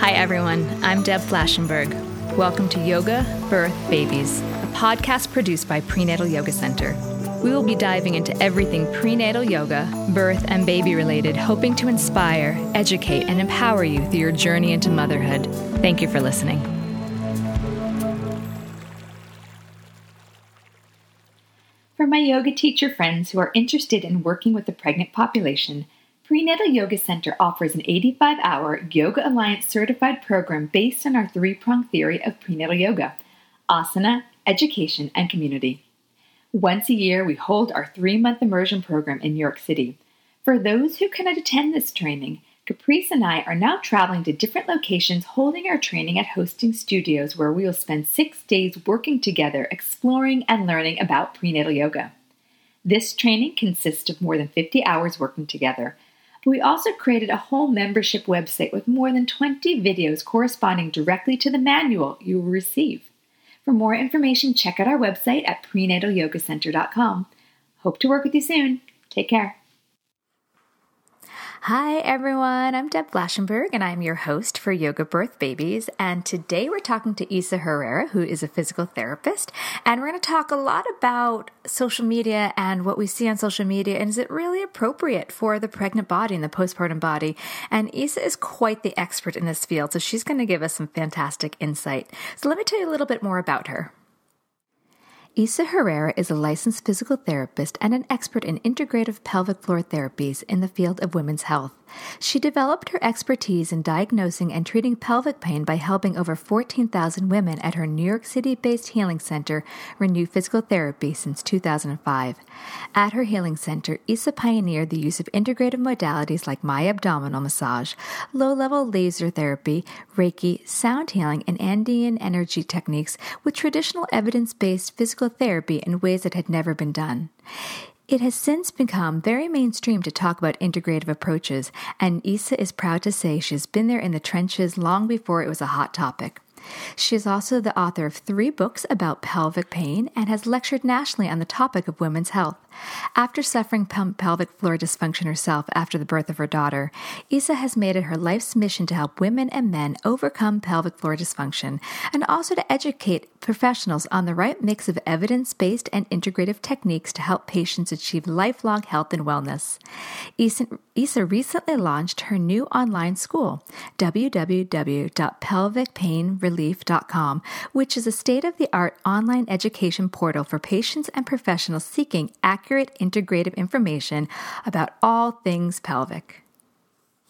Hi, everyone. I'm Deb Flashenberg. Welcome to Yoga, Birth, Babies, a podcast produced by Prenatal Yoga Center. We will be diving into everything prenatal yoga, birth, and baby related, hoping to inspire, educate, and empower you through your journey into motherhood. Thank you for listening. For my yoga teacher friends who are interested in working with the pregnant population, Prenatal Yoga Center offers an 85 hour Yoga Alliance certified program based on our three prong theory of prenatal yoga asana, education, and community. Once a year, we hold our three month immersion program in New York City. For those who cannot attend this training, Caprice and I are now traveling to different locations holding our training at hosting studios where we will spend six days working together, exploring and learning about prenatal yoga. This training consists of more than 50 hours working together, but we also created a whole membership website with more than 20 videos corresponding directly to the manual you will receive. For more information, check out our website at prenatalyogacenter.com. Hope to work with you soon. Take care. Hi, everyone. I'm Deb Flashenberg, and I'm your host for Yoga Birth Babies. And today we're talking to Isa Herrera, who is a physical therapist. And we're going to talk a lot about social media and what we see on social media. And is it really appropriate for the pregnant body and the postpartum body? And Isa is quite the expert in this field, so she's going to give us some fantastic insight. So let me tell you a little bit more about her. Isa Herrera is a licensed physical therapist and an expert in integrative pelvic floor therapies in the field of women's health. She developed her expertise in diagnosing and treating pelvic pain by helping over 14,000 women at her New York City based healing center, Renew Physical Therapy, since 2005. At her healing center, Isa pioneered the use of integrative modalities like Mayan abdominal massage, low level laser therapy, Reiki, sound healing, and Andean energy techniques with traditional evidence based physical therapy in ways that had never been done. It has since become very mainstream to talk about integrative approaches, and Isa is proud to say she has been there in the trenches long before it was a hot topic. She is also the author of three books about pelvic pain and has lectured nationally on the topic of women's health. After suffering pel- pelvic floor dysfunction herself after the birth of her daughter, Isa has made it her life's mission to help women and men overcome pelvic floor dysfunction and also to educate professionals on the right mix of evidence based and integrative techniques to help patients achieve lifelong health and wellness. Isa, Isa recently launched her new online school, www.pelvicpainrelief.com, which is a state of the art online education portal for patients and professionals seeking accurate integrative information about all things pelvic.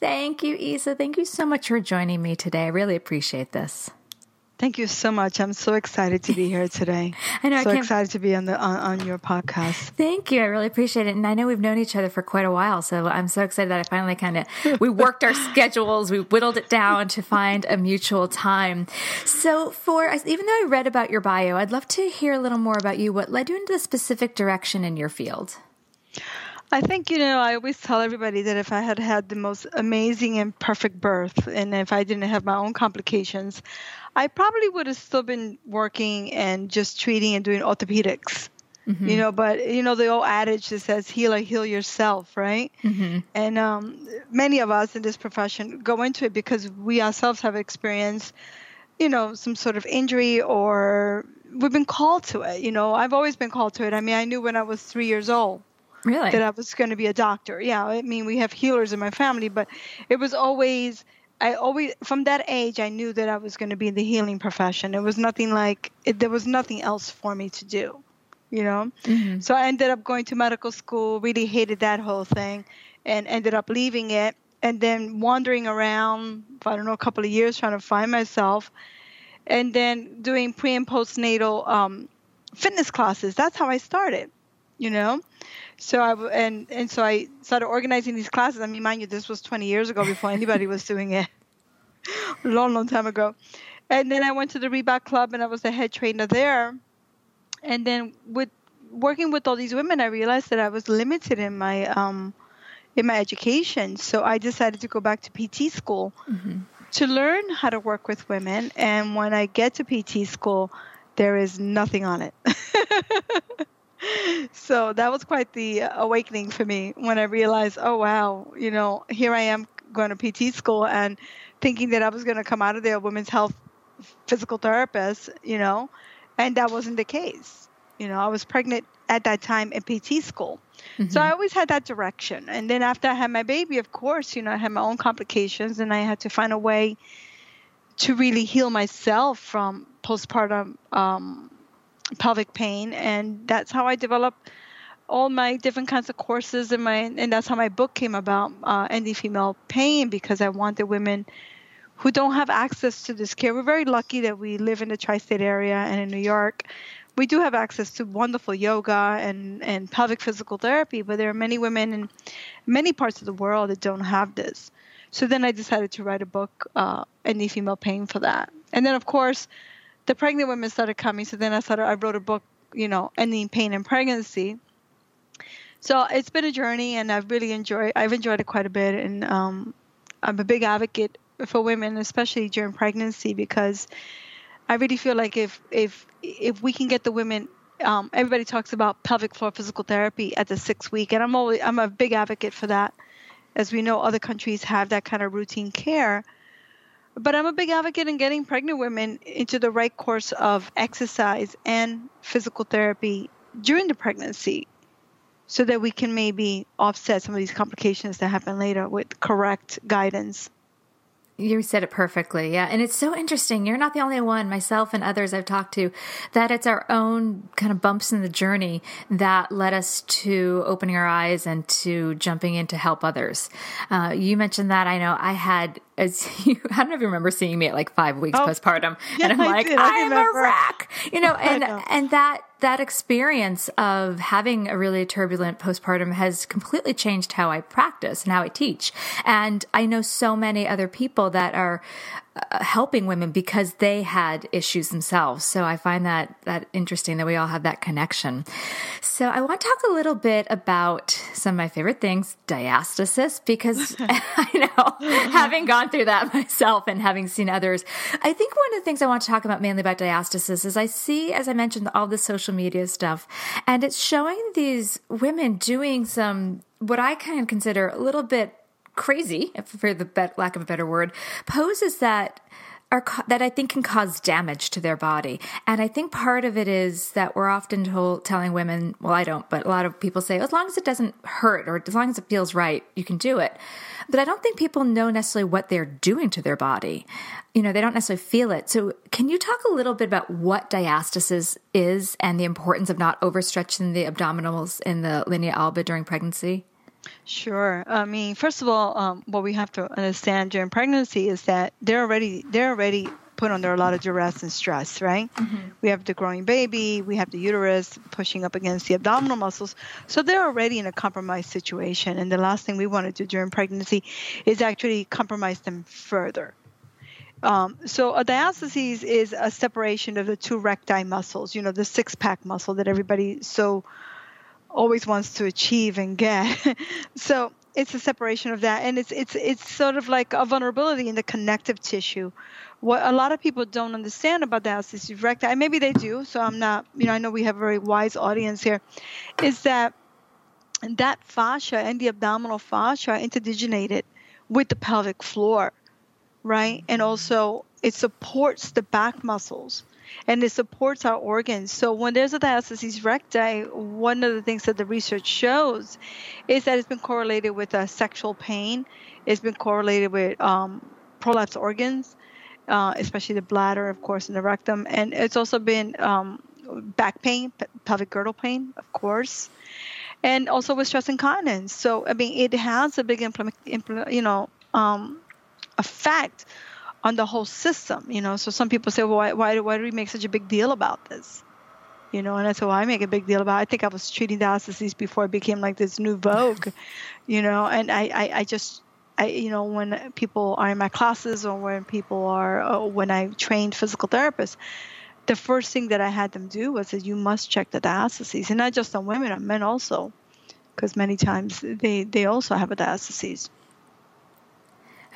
Thank you, Isa. Thank you so much for joining me today. I really appreciate this. Thank you so much. I'm so excited to be here today. I know. So I excited to be on the on, on, your podcast. Thank you. I really appreciate it. And I know we've known each other for quite a while, so I'm so excited that I finally kind of we worked our schedules, we whittled it down to find a mutual time. So for even though I read about your bio, I'd love to hear a little more about you. What led you into the specific direction in your field? I think, you know, I always tell everybody that if I had had the most amazing and perfect birth, and if I didn't have my own complications, I probably would have still been working and just treating and doing orthopedics. Mm-hmm. You know, but you know the old adage that says "heal or heal yourself," right? Mm-hmm. And um, many of us in this profession go into it because we ourselves have experienced, you know, some sort of injury or we've been called to it. You know, I've always been called to it. I mean, I knew when I was three years old really that I was going to be a doctor. Yeah, I mean, we have healers in my family, but it was always I always, from that age, I knew that I was going to be in the healing profession. It was nothing like, it, there was nothing else for me to do, you know? Mm-hmm. So I ended up going to medical school, really hated that whole thing, and ended up leaving it. And then wandering around, I don't know, a couple of years trying to find myself. And then doing pre and postnatal um, fitness classes. That's how I started, you know? So I and and so I started organizing these classes. I mean, mind you, this was 20 years ago before anybody was doing it. a long, long time ago. And then I went to the Reebok Club and I was the head trainer there. And then with working with all these women, I realized that I was limited in my um, in my education. So I decided to go back to PT school mm-hmm. to learn how to work with women. And when I get to PT school, there is nothing on it. so that was quite the awakening for me when I realized, oh wow, you know, here I am going to PT school and thinking that I was going to come out of there a women's health physical therapist, you know, and that wasn't the case. You know, I was pregnant at that time in PT school. Mm-hmm. So I always had that direction. And then after I had my baby, of course, you know, I had my own complications and I had to find a way to really heal myself from postpartum um, pelvic pain. And that's how I developed all my different kinds of courses and my and that's how my book came about uh, ending female pain because i wanted women who don't have access to this care. We're very lucky that we live in the tri-state area and in new york. We do have access to wonderful yoga and, and pelvic physical therapy but there are many women in many parts of the world that don't have this. So then i decided to write a book uh, ending female pain for that. And then of course the pregnant women started coming so then i started i wrote a book you know ending pain in pregnancy so it's been a journey, and I've really enjoyed. I've enjoyed it quite a bit, and um, I'm a big advocate for women, especially during pregnancy, because I really feel like if if if we can get the women um, everybody talks about pelvic floor physical therapy at the six week, and I'm always I'm a big advocate for that. As we know, other countries have that kind of routine care, but I'm a big advocate in getting pregnant women into the right course of exercise and physical therapy during the pregnancy so that we can maybe offset some of these complications that happen later with correct guidance. You said it perfectly. Yeah. And it's so interesting. You're not the only one, myself and others I've talked to, that it's our own kind of bumps in the journey that led us to opening our eyes and to jumping in to help others. Uh, you mentioned that. I know I had as you, I don't know if you remember seeing me at like five weeks oh, postpartum, yeah, and I'm I like, did. I, am a wreck, you know, and know. and that that experience of having a really turbulent postpartum has completely changed how I practice and how I teach, and I know so many other people that are uh, helping women because they had issues themselves. So I find that that interesting that we all have that connection. So I want to talk a little bit about some of my favorite things, diastasis, because I know having gone through that myself and having seen others, I think one of the things I want to talk about mainly about diastasis is I see, as I mentioned, all the social media stuff, and it's showing these women doing some what I kind of consider a little bit crazy, for the lack of a better word, poses that are that I think can cause damage to their body. And I think part of it is that we're often told, telling women, well, I don't, but a lot of people say, as long as it doesn't hurt or as long as it feels right, you can do it. But I don't think people know necessarily what they're doing to their body. You know, they don't necessarily feel it. So, can you talk a little bit about what diastasis is and the importance of not overstretching the abdominals in the linea alba during pregnancy? Sure. I mean, first of all, um, what we have to understand during pregnancy is that they're already they're already put under a lot of duress and stress, right? Mm-hmm. We have the growing baby, we have the uterus pushing up against the abdominal muscles, so they're already in a compromised situation. And the last thing we want to do during pregnancy is actually compromise them further. Um, so a diastasis is a separation of the two recti muscles, you know, the six pack muscle that everybody so always wants to achieve and get. so it's a separation of that, and it's it's it's sort of like a vulnerability in the connective tissue. What a lot of people don't understand about the diastasis recti, and maybe they do. So I'm not, you know, I know we have a very wise audience here, is that that fascia and the abdominal fascia are interdigitated with the pelvic floor, right? And also it supports the back muscles and it supports our organs. So when there's a diastasis recti, one of the things that the research shows is that it's been correlated with uh, sexual pain. It's been correlated with um, prolapse organs, uh, especially the bladder, of course, and the rectum. And it's also been um, back pain, pelvic girdle pain, of course, and also with stress incontinence. So I mean, it has a big implement, you know, um, effect on the whole system, you know. So some people say, well, why, why, why do we make such a big deal about this? you know and that's why i make a big deal about it. i think i was treating diastases before it became like this new vogue you know and i i, I just I, you know, when people are in my classes or when people are, uh, when I trained physical therapists, the first thing that I had them do was that you must check the diastases, and not just on women, on men also, because many times they they also have a diastases.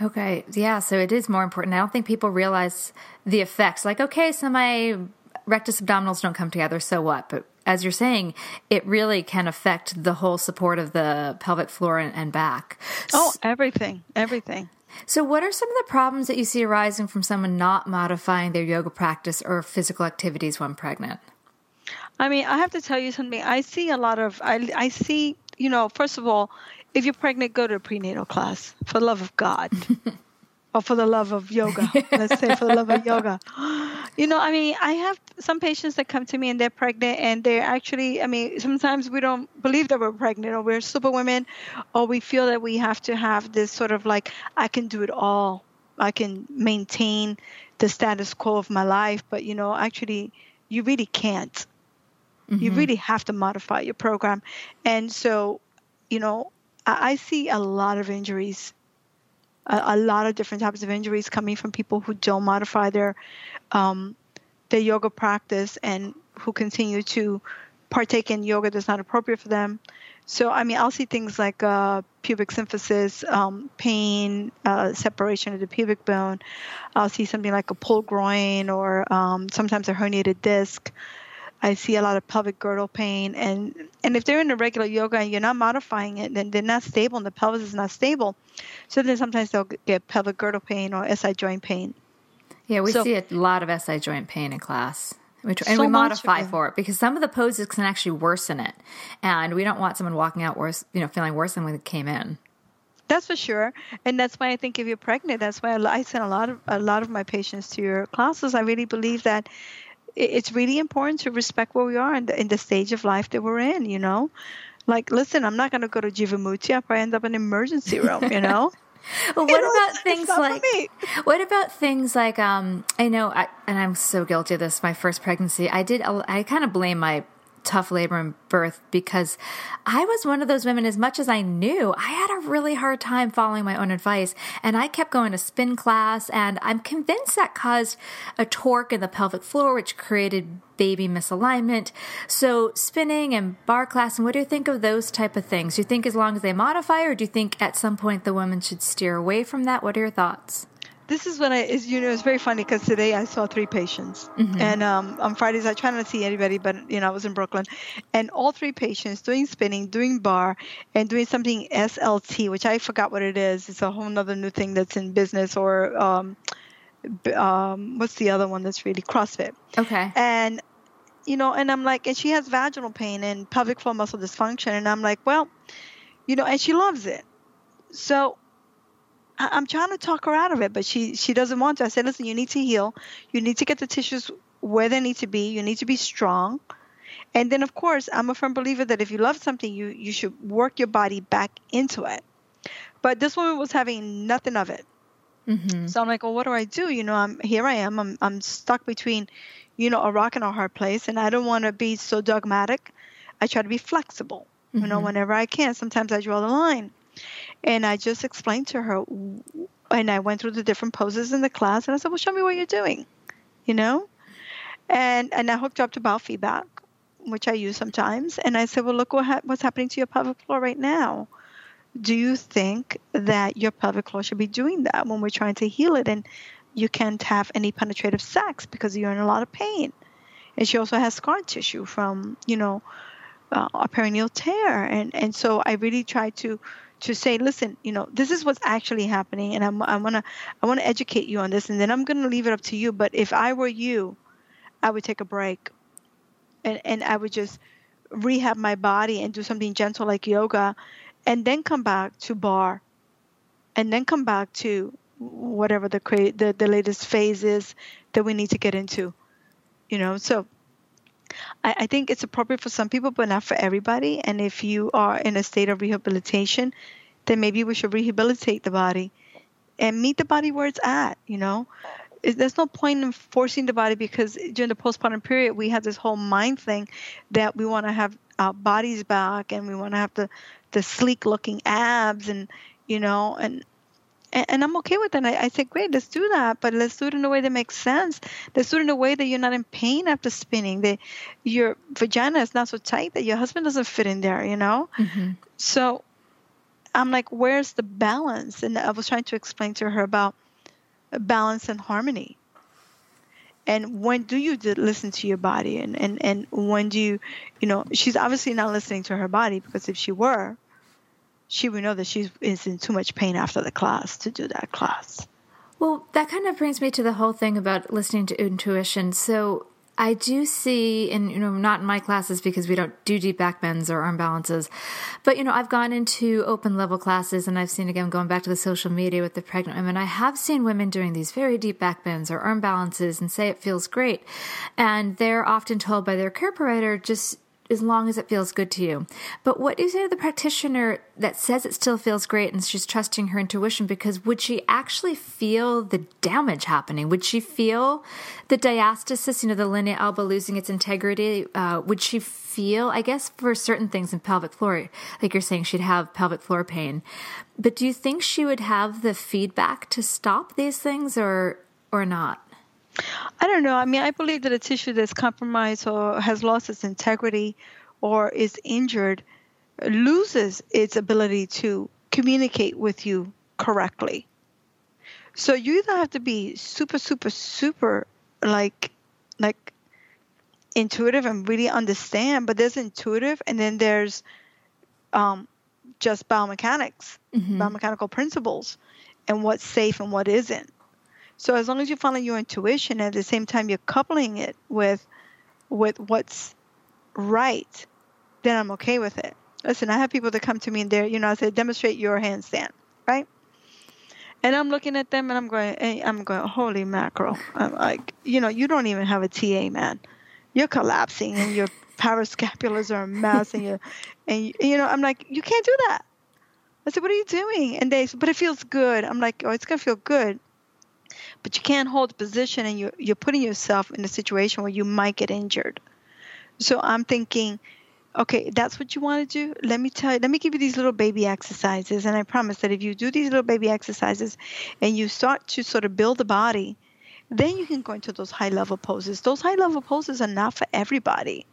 Okay, yeah, so it is more important. I don't think people realize the effects. Like, okay, so my rectus abdominals don't come together, so what? But as you're saying, it really can affect the whole support of the pelvic floor and, and back. Oh, everything, everything. So, what are some of the problems that you see arising from someone not modifying their yoga practice or physical activities when pregnant? I mean, I have to tell you something. I see a lot of, I, I see, you know, first of all, if you're pregnant, go to a prenatal class for the love of God. or for the love of yoga. Let's say for the love of yoga. You know, I mean, I have some patients that come to me and they're pregnant and they're actually, I mean, sometimes we don't believe that we're pregnant or we're super women or we feel that we have to have this sort of like, I can do it all. I can maintain the status quo of my life. But, you know, actually, you really can't. Mm-hmm. You really have to modify your program. And so, you know, I, I see a lot of injuries a, a, lot of different types of injuries coming from people who don't modify their um, their yoga practice and who continue to partake in yoga that's not appropriate for them. So, I mean, I'll see things like uh, pubic symphysis, um, pain, uh, separation of the pubic bone. I'll see something like a pulled groin or um, sometimes a herniated disc. I see a lot of pelvic girdle pain, and and if they're in a regular yoga and you're not modifying it, then they're not stable, and the pelvis is not stable. So then sometimes they'll get pelvic girdle pain or SI joint pain. Yeah, we so, see a lot of SI joint pain in class. We try, and so we modify for it because some of the poses can actually worsen it, and we don't want someone walking out worse, you know, feeling worse than when they came in. That's for sure, and that's why I think if you're pregnant, that's why I send a lot of a lot of my patients to your classes. I really believe that it's really important to respect where we are in the, in the stage of life that we're in, you know? Like, listen, I'm not going to go to Jivamukti. I'll probably end up in an emergency room, you know? well, what about things like what about things like um I know I, and I'm so guilty of this my first pregnancy I did I kind of blame my tough labor and birth because I was one of those women, as much as I knew, I had a really hard time following my own advice. And I kept going to spin class, and I'm convinced that caused a torque in the pelvic floor, which created baby misalignment. So spinning and barre class, and what do you think of those type of things? Do you think as long as they modify, or do you think at some point the woman should steer away from that? What are your thoughts? This is when I, is, you know, it's very funny because today I saw three patients, mm-hmm. and um, on Fridays I try not to see anybody, but you know I was in Brooklyn, and all three patients doing spinning, doing barre, and doing something SLT, which I forgot what it is. It's a whole other new thing that's in business, or um, um, what's the other one that's really CrossFit? Okay. And you know, and I'm like, and she has vaginal pain and pelvic floor muscle dysfunction, and I'm like, well, you know, and she loves it. So I'm trying to talk her out of it, but she she doesn't want to. I said, listen, you need to heal. You need to get the tissues where they need to be. You need to be strong. And then, of course, I'm a firm believer that if you love something, you you should work your body back into it. But this woman was having nothing of it. Mm-hmm. So I'm like, well, what do I do? You know, I'm here. I am. I'm I'm stuck between, you know, a rock and a hard place, and I don't want to be so dogmatic. I try to be flexible. Mm-hmm. You know, mm-hmm. whenever I can. Sometimes I draw the line. And I just explained to her, and I went through the different poses in the class, and I said, "Well, show me what you're doing," you know, and and I hooked up to biofeedback, which I use sometimes, and I said, "Well, look what ha- what's happening to your pelvic floor right now. Do you think that your pelvic floor should be doing that when we're trying to heal it, and you can't have any penetrative sex because you're in a lot of pain?" And she also has scar tissue from, you know, uh, a perineal tear, and and so I really try to to say, listen, you know, this is what's actually happening, and I'm, I want to, I want to educate you on this, and then I'm going to leave it up to you. But if I were you, I would take a break, and and I would just rehab my body and do something gentle like yoga, and then come back to barre, and then come back to whatever the the the latest phase is that we need to get into, you know. So I, I think it's appropriate for some people, but not for everybody. And if you are in a state of rehabilitation, then maybe we should rehabilitate the body and meet the body where it's at. You know, there's no point in forcing the body because during the postpartum period we have this whole mind thing that we want to have our bodies back and we want to have the the sleek looking abs and you know and and, and I'm okay with that. I, I say, great, let's do that, but let's do it in a way that makes sense. Let's do it in a way that you're not in pain after spinning. That your vagina is not so tight that your husband doesn't fit in there. You know. Mm-hmm. So I'm like, where's the balance? And I was trying to explain to her about balance and harmony and when do you listen to your body and, and, and when do you you know she's obviously not listening to her body because if she were she would know that she is in too much pain after the class to do that class well that kind of brings me to the whole thing about listening to intuition so I do see, and you know, not in my classes because we don't do deep back bends or arm balances, but you know, I've gone into open level classes and I've seen again going back to the social media with the pregnant women. I have seen women doing these very deep back bends or arm balances and say it feels great, and they're often told by their care provider just as long as it feels good to you. But what do you say to the practitioner that says it still feels great and she's trusting her intuition? Because would she actually feel the damage happening? Would she feel the diastasis, you know, the linea alba losing its integrity? Uh, would she feel, I guess, for certain things in pelvic floor, like you're saying, she'd have pelvic floor pain. But do you think she would have the feedback to stop these things or, or not? I don't know. I mean, I believe that a tissue that's compromised or has lost its integrity or is injured loses its ability to communicate with you correctly. So you either have to be super, super, super like, like intuitive and really understand, but there's intuitive and then there's um, just biomechanics, mm-hmm. biomechanical principles, and what's safe and what isn't. So as long as you follow your intuition and at the same time you're coupling it with with what's right, then I'm okay with it. Listen, I have people that come to me and they're, you know, I say, demonstrate your handstand, right? And I'm looking at them and I'm going, hey, I'm going, holy mackerel. I'm like, you know, you don't even have a TA, man. You're collapsing and your parascapulars are a mess and you, and you, you know, I'm like, you can't do that. I said, what are you doing? And they said, but it feels good. I'm like, oh, it's going to feel good but you can't hold the position and you're, you're putting yourself in a situation where you might get injured. So I'm thinking, okay, that's what you want to do. Let me tell you, let me give you these little baby exercises. And I promise that if you do these little baby exercises and you start to sort of build the body, then you can go into those high level poses. Those high level poses are not for everybody.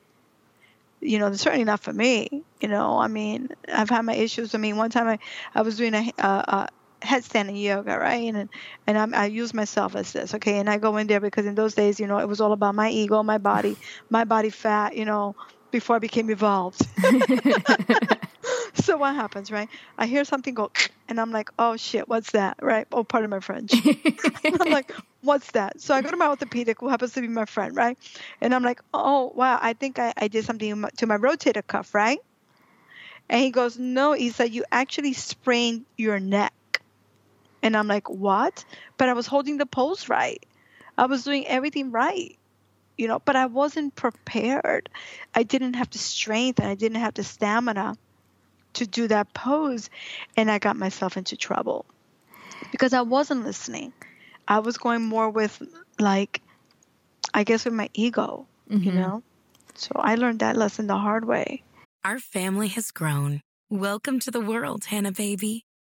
You know, they're certainly not for me. You know, I mean, I've had my issues. I mean, one time I, I was doing a, a, headstanding yoga, right? And and I'm, i use myself as this, okay? And I go in there because in those days, you know, it was all about my ego, my body, my body fat, you know, before I became evolved. so what happens, right? I hear something go, and I'm like, oh shit, what's that, right? Oh, pardon my French. I'm like, what's that? So I go to my orthopedic, who happens to be my friend, right? And I'm like, oh wow, I think I, I did something to my rotator cuff, right? And he goes, no, he said you actually sprained your neck. And I'm like, what? But I was holding the pose right. I was doing everything right, you know, but I wasn't prepared. I didn't have the strength and I didn't have the stamina to do that pose. And I got myself into trouble because I wasn't listening. I was going more with, like, I guess with my ego, mm-hmm. you know? So I learned that lesson the hard way. Our family has grown. Welcome to the world, Hanna, Baby.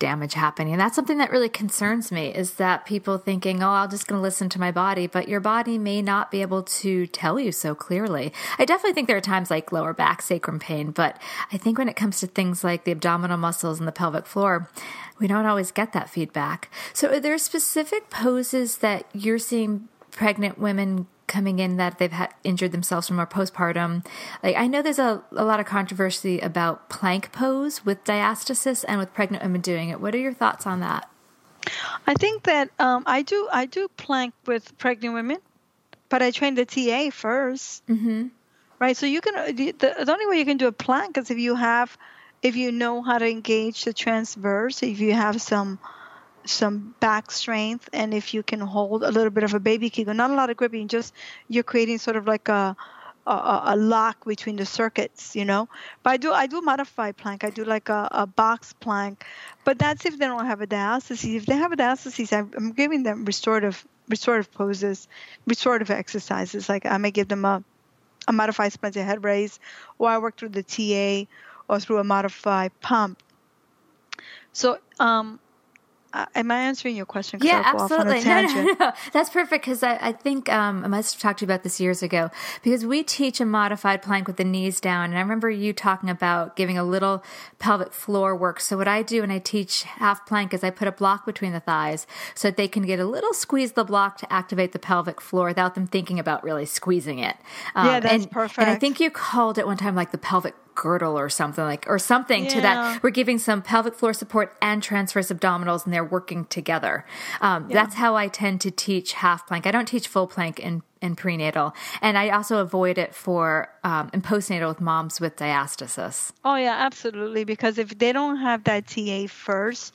damage happening. And that's something that really concerns me is that people thinking, oh, I'm just going to listen to my body, but your body may not be able to tell you so clearly. I definitely think there are times like lower back, sacrum pain, but I think when it comes to things like the abdominal muscles and the pelvic floor, we don't always get that feedback. So are there specific poses that you're seeing pregnant women coming in that they've had injured themselves from a postpartum. Like I know there's a, a lot of controversy about plank pose with diastasis and with pregnant women doing it. What are your thoughts on that? I think that um, I do I do plank with pregnant women. but I train the TA 1st Mm-hmm. right? So you can uh, the, the only way you can do a plank is if you have if you know how to engage the transverse, if you have some some back strength, and if you can hold a little bit of a baby kegel, not a lot of gripping, just you're creating sort of like a a, a lock between the circuits, you know. But I do I do modified plank. I do like a, a box plank, but that's if they don't have a diastasis. If they have a diastasis, I'm, giving them restorative restorative poses, restorative exercises. Like I may give them a a modified splinter head raise, or I work through the TA or through a modified pump. So um, uh, am I answering your question? Yeah, absolutely. No, no, no. That's perfect because I, I, think um, I must have talked to you about this years ago because we teach a modified plank with the knees down. And I remember you talking about giving a little pelvic floor work. So, what I do when I teach half plank is I put a block between the thighs so that they can get a little squeeze the block to activate the pelvic floor without them thinking about really squeezing it. Um, yeah, that's and, perfect. And I think you called it one time like the pelvic girdle or something like or something yeah. to that. We're giving some pelvic floor support and transverse abdominals and they're working together. Um, yeah. that's how i tend to teach half plank. I don't teach full plank in, in prenatal and i also avoid it for um, in postnatal with moms with diastasis. Oh yeah absolutely because if they don't have that ta first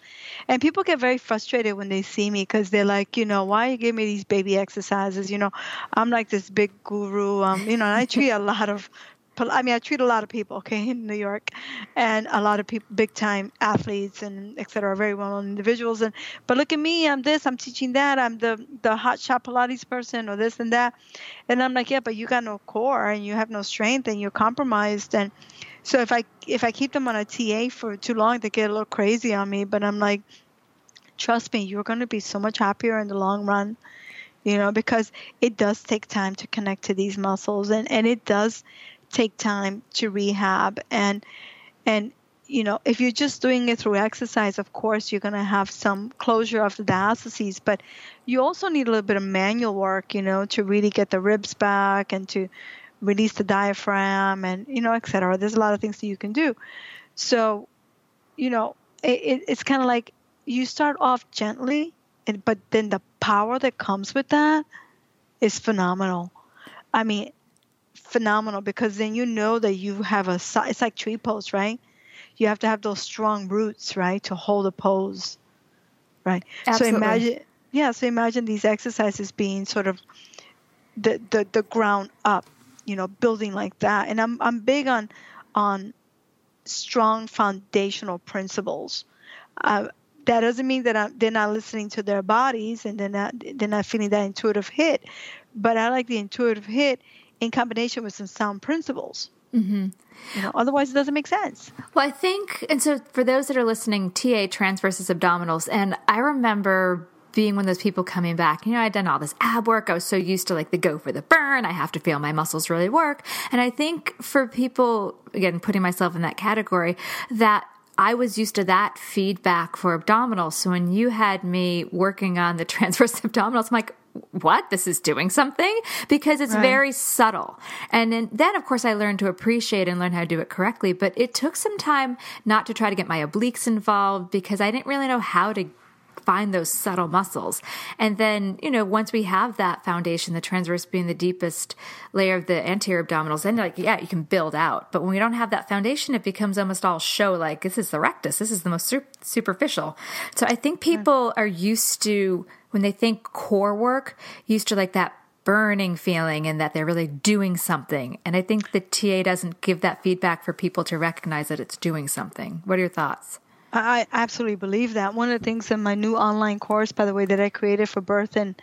and people get very frustrated when they see me because they're like you know why you give me these baby exercises? You know i'm like this big guru um, you know i treat a lot of I mean, I treat a lot of people, okay, in New York, and a lot of people, big time athletes and et cetera, very well known individuals. And but look at me, I'm this, I'm teaching that, I'm the the hot shot Pilates person, or this and that. And I'm like, yeah, but you got no core and you have no strength and you're compromised. And so if I if I keep them on a TA for too long, they get a little crazy on me. But I'm like, trust me, you're going to be so much happier in the long run you know because it does take time to connect to these muscles and and it does take time to rehab and and you know if you're just doing it through exercise of course you're going to have some closure of the diastases but you also need a little bit of manual work you know to really get the ribs back and to release the diaphragm and you know etc there's a lot of things that you can do. So you know it, it's kind of like you start off gently and, but then the power that comes with that is phenomenal. I mean phenomenal because then you know that you have a it's like tree pose right? You have to have those strong roots right to hold a pose right? Absolutely. so imagine yeah so imagine these exercises being sort of the, the the ground up you know building like that. And i'm i'm big on on strong foundational principles. Uh, that doesn't mean that I'm, they're not listening to their bodies and they're not they're not feeling that intuitive hit but i like the intuitive hit in combination with some sound principles. Mm-hmm. You know, otherwise, it doesn't make sense. Well, I think, and so for those that are listening, TA transversus abdominals, and I remember being one of those people coming back. You know, I'd done all this ab work. I was so used to like the go for the burn. I have to feel my muscles really work. And I think for people, again, putting myself in that category, that I was used to that feedback for abdominals. So when you had me working on the transverse abdominals, I'm like, what this is doing something because it's right. very subtle and then, then of course i learned to appreciate and learn how to do it correctly but it took some time not to try to get my obliques involved because i didn't really know how to find those subtle muscles. And then, you know, once we have that foundation, the transverse being the deepest layer of the anterior abdominals, then like, yeah, you can build out. But when we don't have that foundation, it becomes almost all show like this is the rectus. This is the most su- superficial. So I think people are used to when they think core work, used to like that burning feeling and that they're really doing something. And I think the TA doesn't give that feedback for people to recognize that it's doing something. What are your thoughts? I absolutely believe that. One of the things in my new online course, by the way, that I created for birth and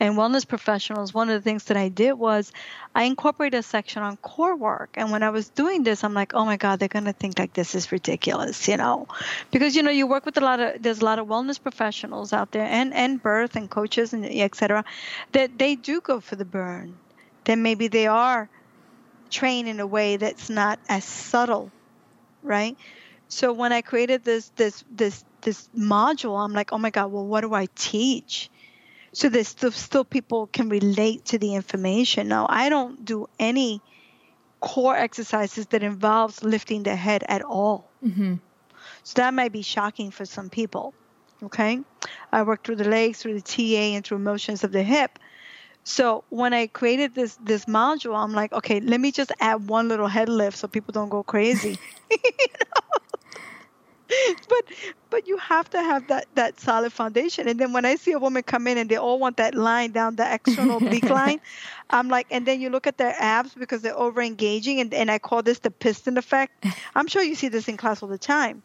and wellness professionals, one of the things that I did was I incorporated a section on core work. And when I was doing this, I'm like, oh my God, they're going to think like this is ridiculous, you know? Because, you know, you work with a lot of, there's a lot of wellness professionals out there and, and birth and coaches and et cetera, that they do go for the burn. Then maybe they are trained in a way that's not as subtle, right? So when I created this, this, this, this module, I'm like, oh my God, well, what do I teach? So that still, still people can relate to the information. Now, I don't do any core exercises that involves lifting the head at all. Mm-hmm. So that might be shocking for some people. Okay, I work through the legs, through the TA, and through motions of the hip. So when I created this this module, I'm like, okay, let me just add one little head lift so people don't go crazy. you know? but but you have to have that that solid foundation. And then when I see a woman come in and they all want that line down the external oblique line, I'm like, and then you look at their abs because they're over engaging, and and I call this the piston effect. I'm sure you see this in class all the time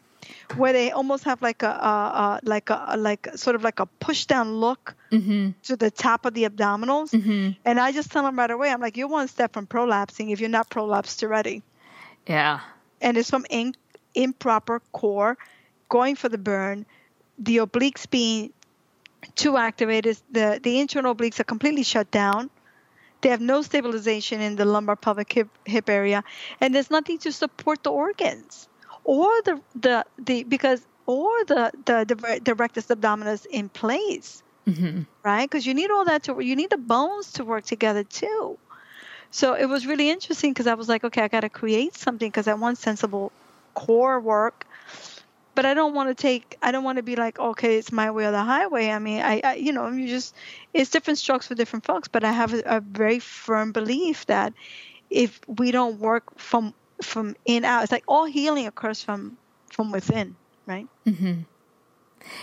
where they almost have like a, a, a like a like sort of like a push down look mm-hmm. to the top of the abdominals. Mm-hmm. And I just tell them right away, I'm like, you're one step from prolapsing if you're not prolapsed already. Yeah. And it's from in, improper core, going for the burn, the obliques being too activated. The the internal obliques are completely shut down. They have no stabilization in the lumbar pelvic hip, hip area, and there's nothing to support the organs or the the the because or the the the, the rectus abdominis in place, mm-hmm. right? Because you need all that to you need the bones to work together too. So it was really interesting because I was like, okay, I got to create something because I want sensible core work, but I don't want to take. I don't want to be like, okay, it's my way or the highway. I mean, I, I you know, you just it's different strokes for different folks. But I have a, a very firm belief that if we don't work from from in out. It's like all healing occurs from from within, right? Mm-hmm.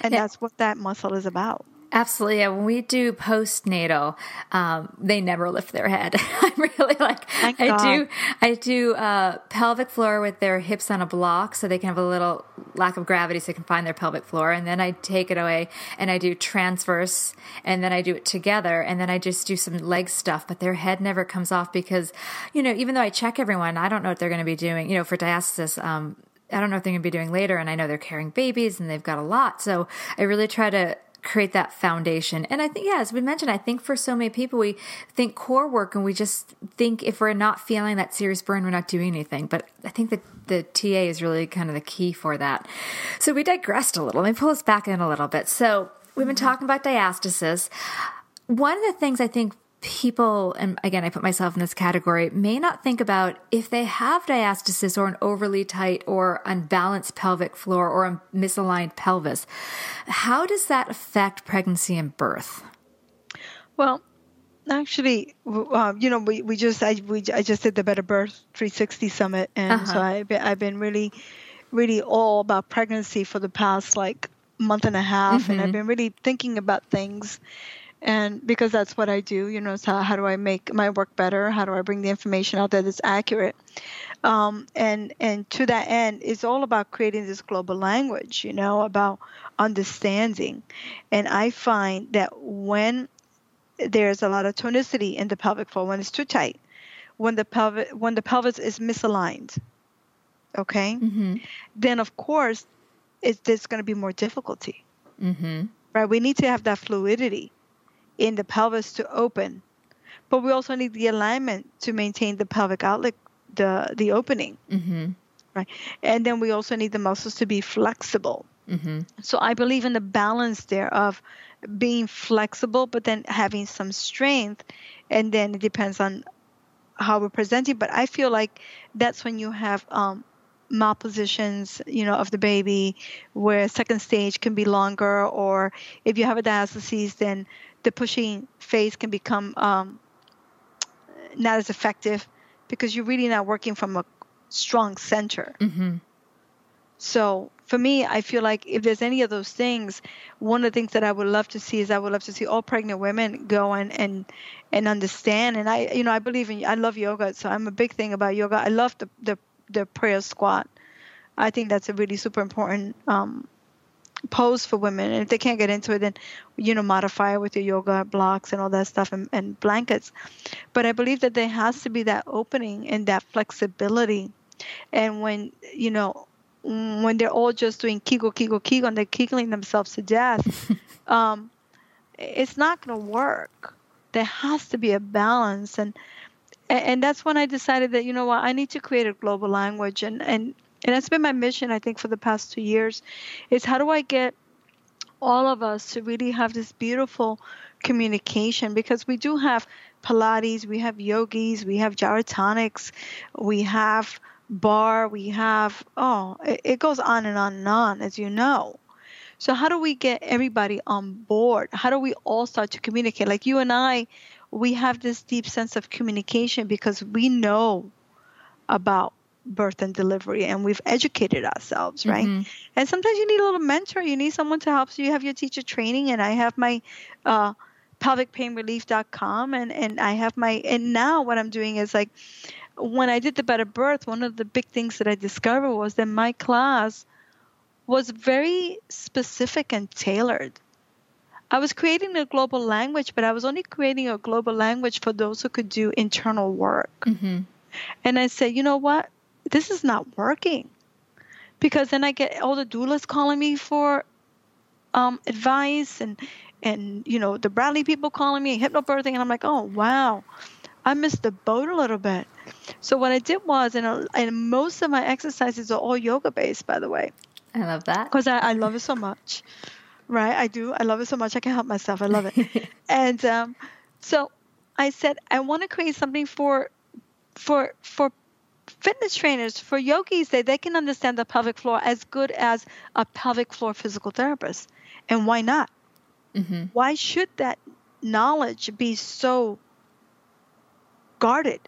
And yeah. that's what that muscle is about. Absolutely. Yeah. When we do postnatal, um, they never lift their head. I'm really like, Thank I God. do, I do, uh, pelvic floor with their hips on a block so they can have a little lack of gravity so they can find their pelvic floor. And then I take it away and I do transverse and then I do it together and then I just do some leg stuff, but their head never comes off because, you know, even though I check everyone, I don't know what they're going to be doing, you know, for diastasis, um, I don't know what they're going to be doing later. And I know they're carrying babies and they've got a lot. So I really try to create that foundation. And I think, yeah, as we mentioned, I think for so many people, we think core work and we just think if we're not feeling that serious burn, we're not doing anything. But I think that the TA is really kind of the key for that. So we digressed a little. Let me pull us back in a little bit. So we've been mm-hmm. talking about diastasis. One of the things I think people, and again, I put myself in this category, may not think about if they have diastasis or an overly tight or unbalanced pelvic floor or a misaligned pelvis. How does that affect pregnancy and birth? Well, actually, um, you know, we, we just I we I just did the Better Birth 360 Summit, and uh-huh. so I I've been really, really all about pregnancy for the past like month and a half, mm-hmm. and I've mm-hmm. been really thinking about things and because that's what I do, you know, so how do I make my work better? How do I bring the information out there that is accurate? Um, and and to that end, it's all about creating this global language, you know, about understanding. And I find that when there's a lot of tonicity in the pelvic floor, when it's too tight, when the pelvic when the pelvis is misaligned, okay, mm-hmm. then of course, it's, there's going to be more difficulty. Mm-hmm. Right? We need to have that fluidity in the pelvis to open. But we also need the alignment to maintain the pelvic outlet, the the opening. Mm-hmm. Right. And then we also need the muscles to be flexible. Mm-hmm. So I believe in the balance there of being flexible, but then having some strength. And then it depends on how we're presenting. But I feel like that's when you have um, malpositions, you know, of the baby, where second stage can be longer, or if you have a diastasis, then the pushing phase can become um, not as effective because you're really not working from a strong center. Mm-hmm. So for me, I feel like if there's any of those things, one of the things that I would love to see is I would love to see all pregnant women go and and, and understand. And I, you know, I believe in, I love yoga, so I'm a big thing about yoga. I love the the, the prayer squat. I think that's a really super important um, pose for women. And if they can't get into it then you know modify it with your yoga blocks and all that stuff and, and blankets. But i believe that there has to be that opening and that flexibility. And when you know when they're all just doing kegel kegel kegel and they're kegling themselves to death um, it's not going to work. There has to be a balance. And and that's when i decided that you know what i need to create a global language. And and and that's been my mission i think for the past two years is how do i get all of us to really have this beautiful communication because we do have pilates we have yogis we have gyrotonics we have barre we have oh it, it goes on and on and on as you know So how do we get everybody on board? How do we all start to communicate? Like you and I, we have this deep sense of communication because we know about birth and delivery and we've educated ourselves right mm-hmm. and sometimes you need a little mentor you need someone to help so you have your teacher training and i have my uh, pelvicpainrelief.com and and i have my and now what i'm doing is like when i did the better birth one of the big things that i discovered was that my class was very specific and tailored I was creating a global language, but I was only creating a global language for those who could do internal work. Mm-hmm. And I said, you know what? This is not working. Because then I get all the doulas calling me for um, advice and, and, you know, the Bradley people calling me, hypnobirthing. And I'm like, oh, wow, I missed the boat a little bit. So what I did was, and, and most of my exercises are all yoga based, by the way. I love that. Because I, I love it so much right? I do. I love it so much. I can't help myself. I love it. and um, so I said, I want to create something for for for fitness trainers, for yogis, that they can understand the pelvic floor as good as a pelvic floor physical therapist. And why not? Mm-hmm. Why should that knowledge be so guarded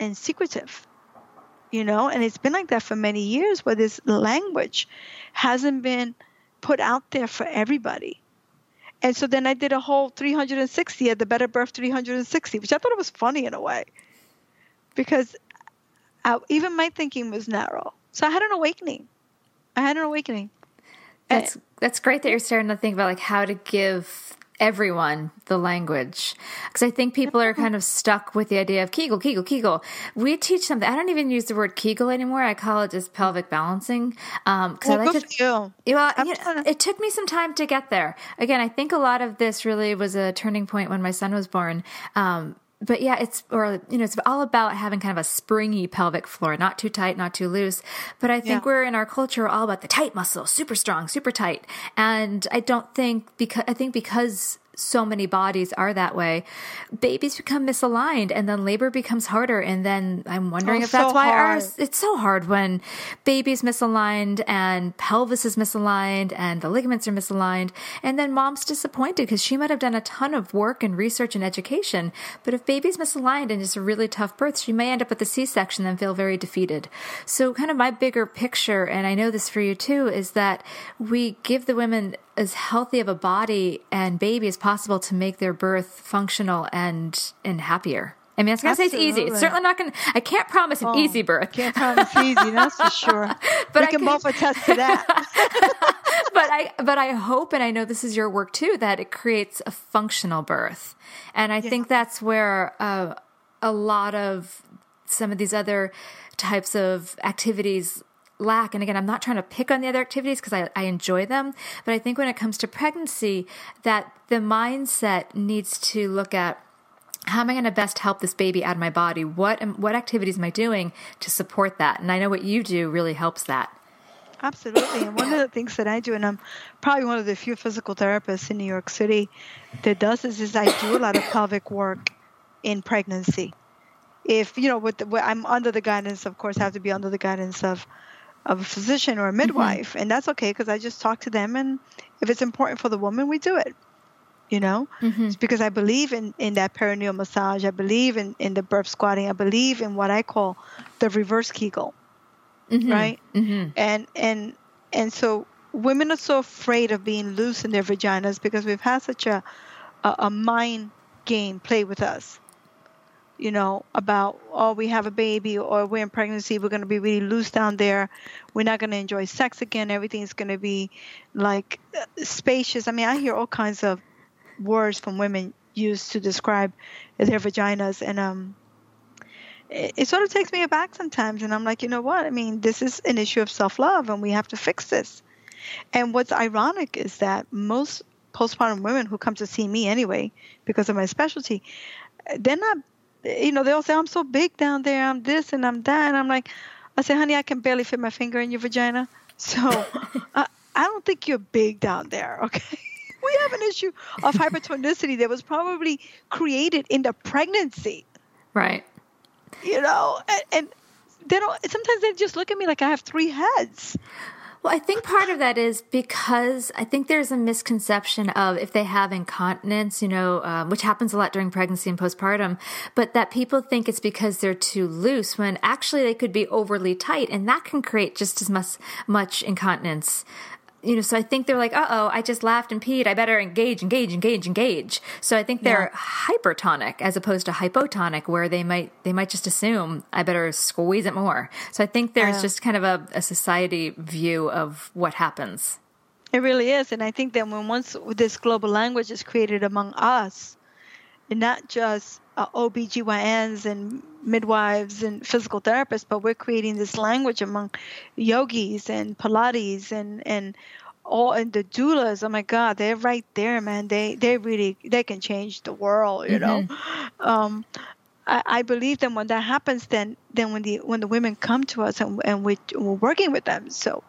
and secretive? You know, and it's been like that for many years where this language hasn't been put out there for everybody. And so then I did a whole 360 at the Better Birth 360, which I thought it was funny in a way, because I, even my thinking was narrow. So I had an awakening. I had an awakening. That's that's great that you're starting to think about like how to give everyone the language because I think people are kind of stuck with the idea of Kegel, Kegel, Kegel. We teach something. I don't even use the word Kegel anymore. I call it just pelvic balancing. Um, well, I like you. Well, you know, it took me some time to get there. Again, I think a lot of this really was a turning point when my son was born. Um, but yeah, it's or you know, it's all about having kind of a springy pelvic floor, not too tight, not too loose. But I think yeah. we're in our culture all about the tight muscle, super strong, super tight. And I don't think because I think because so many bodies are that way. Babies become misaligned and then labor becomes harder. And then I'm wondering oh, if that's so why ours, it's so hard when baby's misaligned and pelvis is misaligned and the ligaments are misaligned. And then mom's disappointed because she might have done a ton of work and research and education. But if baby's misaligned and it's a really tough birth, she may end up with a C-section and feel very defeated. So kind of my bigger picture, and I know this for you too, is that we give the women as healthy of a body and baby as possible to make their birth functional and and happier. I mean, I gonna say it's easy. It's certainly not gonna. I can't promise an oh, easy birth. Can't promise easy, that's for sure. but we I can, can both attest to that. but I, but I hope, and I know this is your work too, that it creates a functional birth, and I yeah. think that's where uh, a lot of some of these other types of activities lack. And again, I'm not trying to pick on the other activities because I, I enjoy them. But I think when it comes to pregnancy, that the mindset needs to look at how am I going to best help this baby out of my body? What what activities am I doing to support that? And I know what you do really helps that. Absolutely. And one of the things that I do, and I'm probably one of the few physical therapists in New York City that does this, is I do a lot of pelvic work in pregnancy. If you know, with, the, I'm under the guidance, of course, I have to be under the guidance of of a physician or a midwife, mm-hmm. and that's okay because I just talk to them, and if it's important for the woman, we do it. You know, mm-hmm. it's because I believe in in that perineal massage. I believe in in the birth squatting. I believe in what I call the reverse Kegel, mm-hmm. right? Mm-hmm. And and and so women are so afraid of being loose in their vaginas because we've had such a a, a mind game play with us you know, about, oh, we have a baby or we're in pregnancy, we're going to be really loose down there. We're not going to enjoy sex again. Everything's going to be like uh, spacious. I mean, I hear all kinds of words from women used to describe their vaginas. And um, it, it sort of takes me aback sometimes. And I'm like, you know what? I mean, this is an issue of self love and we have to fix this. And what's ironic is that most postpartum women who come to see me anyway, because of my specialty, they're not you know, they'll say, I'm so big down there, I'm this and I'm that. And I'm like, I say, honey, I can barely fit my finger in your vagina. So I, I don't think you're big down there, okay? we have an issue of hypertonicity that was probably created in the pregnancy. Right. You know, and, and they don't, sometimes they just look at me like I have three heads. Well, I think part of that is because I think there's a misconception of if they have incontinence, you know, uh, which happens a lot during pregnancy and postpartum, but that people think it's because they're too loose when actually they could be overly tight and that can create just as much, much incontinence you know, so I think they're like, uh oh, I just laughed and peed. I better engage, engage, engage, engage. So I think they're yeah. hypertonic as opposed to hypotonic, where they might they might just assume I better squeeze it more. So I think there's uh, just kind of a, a society view of what happens. It really is, and I think that when once this global language is created among us, and not just uh, OBGYNs and midwives and physical therapists, but we're creating this language among yogis and Pilates and, and all and the doulas. Oh my God, they're right there, man. They they really they can change the world, you mm-hmm. know. Um, I, I believe that when that happens, then then when the when the women come to us and, and we, we're working with them. So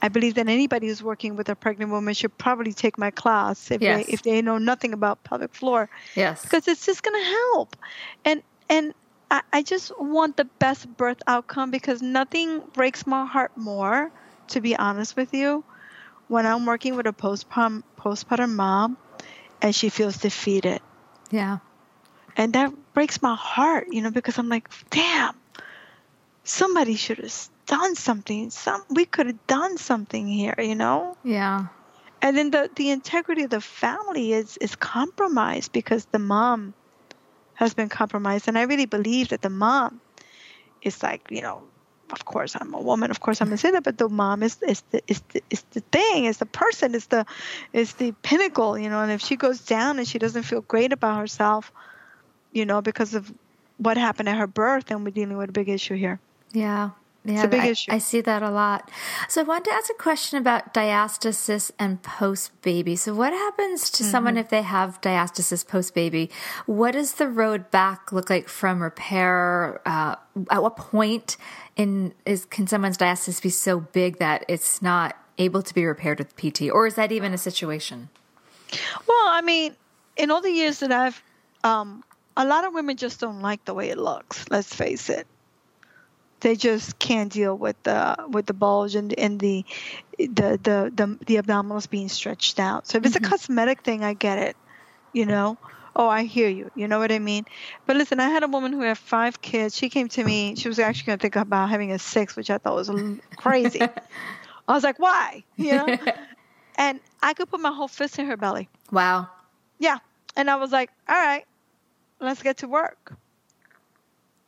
I believe that anybody who's working with a pregnant woman should probably take my class if yes. they if they know nothing about pelvic floor. Yes, because it's just going to help. And and I, I just want the best birth outcome because nothing breaks my heart more, to be honest with you, when I'm working with a postpartum postpartum mom and she feels defeated. Yeah and that breaks my heart you know because i'm like damn somebody should have done something. Some we could have done something here you know? Yeah. And then the the integrity of the family is is compromised because the mom has been compromised. And i really believe that the mom is like you know of course I'm a woman, of course I'm say that, but the mom is is the is the, is the thing, is the person, is the is the pinnacle, you know. And if she goes down and she doesn't feel great about herself, you know, because of what happened at her birth, and we're dealing with a big issue here. Yeah. Yeah, it's a big I, issue. I see that a lot. So I wanted to ask a question about diastasis and post baby. So what happens to mm-hmm. someone if they have diastasis post baby? What does the road back look like from repair? Uh, at what point in is can someone's diastasis be so big that it's not able to be repaired with PT, or is that even a situation? Well, I mean, in all the years that I've um, a lot of women just don't like the way it looks. Let's face it. They just can't deal with the with the bulge and and the the the the, the abdominals being stretched out. So if it's mm-hmm. a cosmetic thing, I get it. You know. Oh, I hear you. You know what I mean? But listen, I had a woman who had five kids. She came to me. She was actually going to think about having a six, which I thought was crazy. I was like, why? You know? and I could put my whole fist in her belly. Wow. Yeah. And I was like, all right, let's get to work.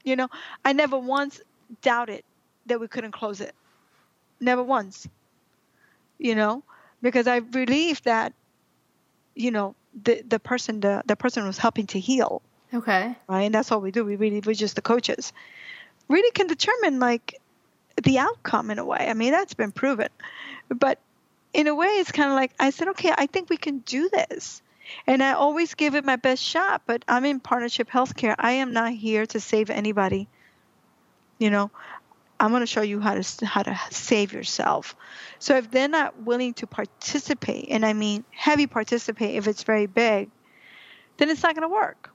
You know, I never once doubted that we couldn't close it. Never once. You know, because I believe that, you know, the the person the, the person was helping to heal. Okay. Right. And that's all we do. We really we're just the coaches. Really can determine like the outcome in a way. I mean, that's been proven. But in a way it's kind of like I said, okay, I think we can do this. And I always give it my best shot, but I'm in partnership healthcare. I am not here to save anybody. You know, I'm going to show you how to how to save yourself. So if they're not willing to participate, and I mean heavy participate if it's very big, then it's not going to work.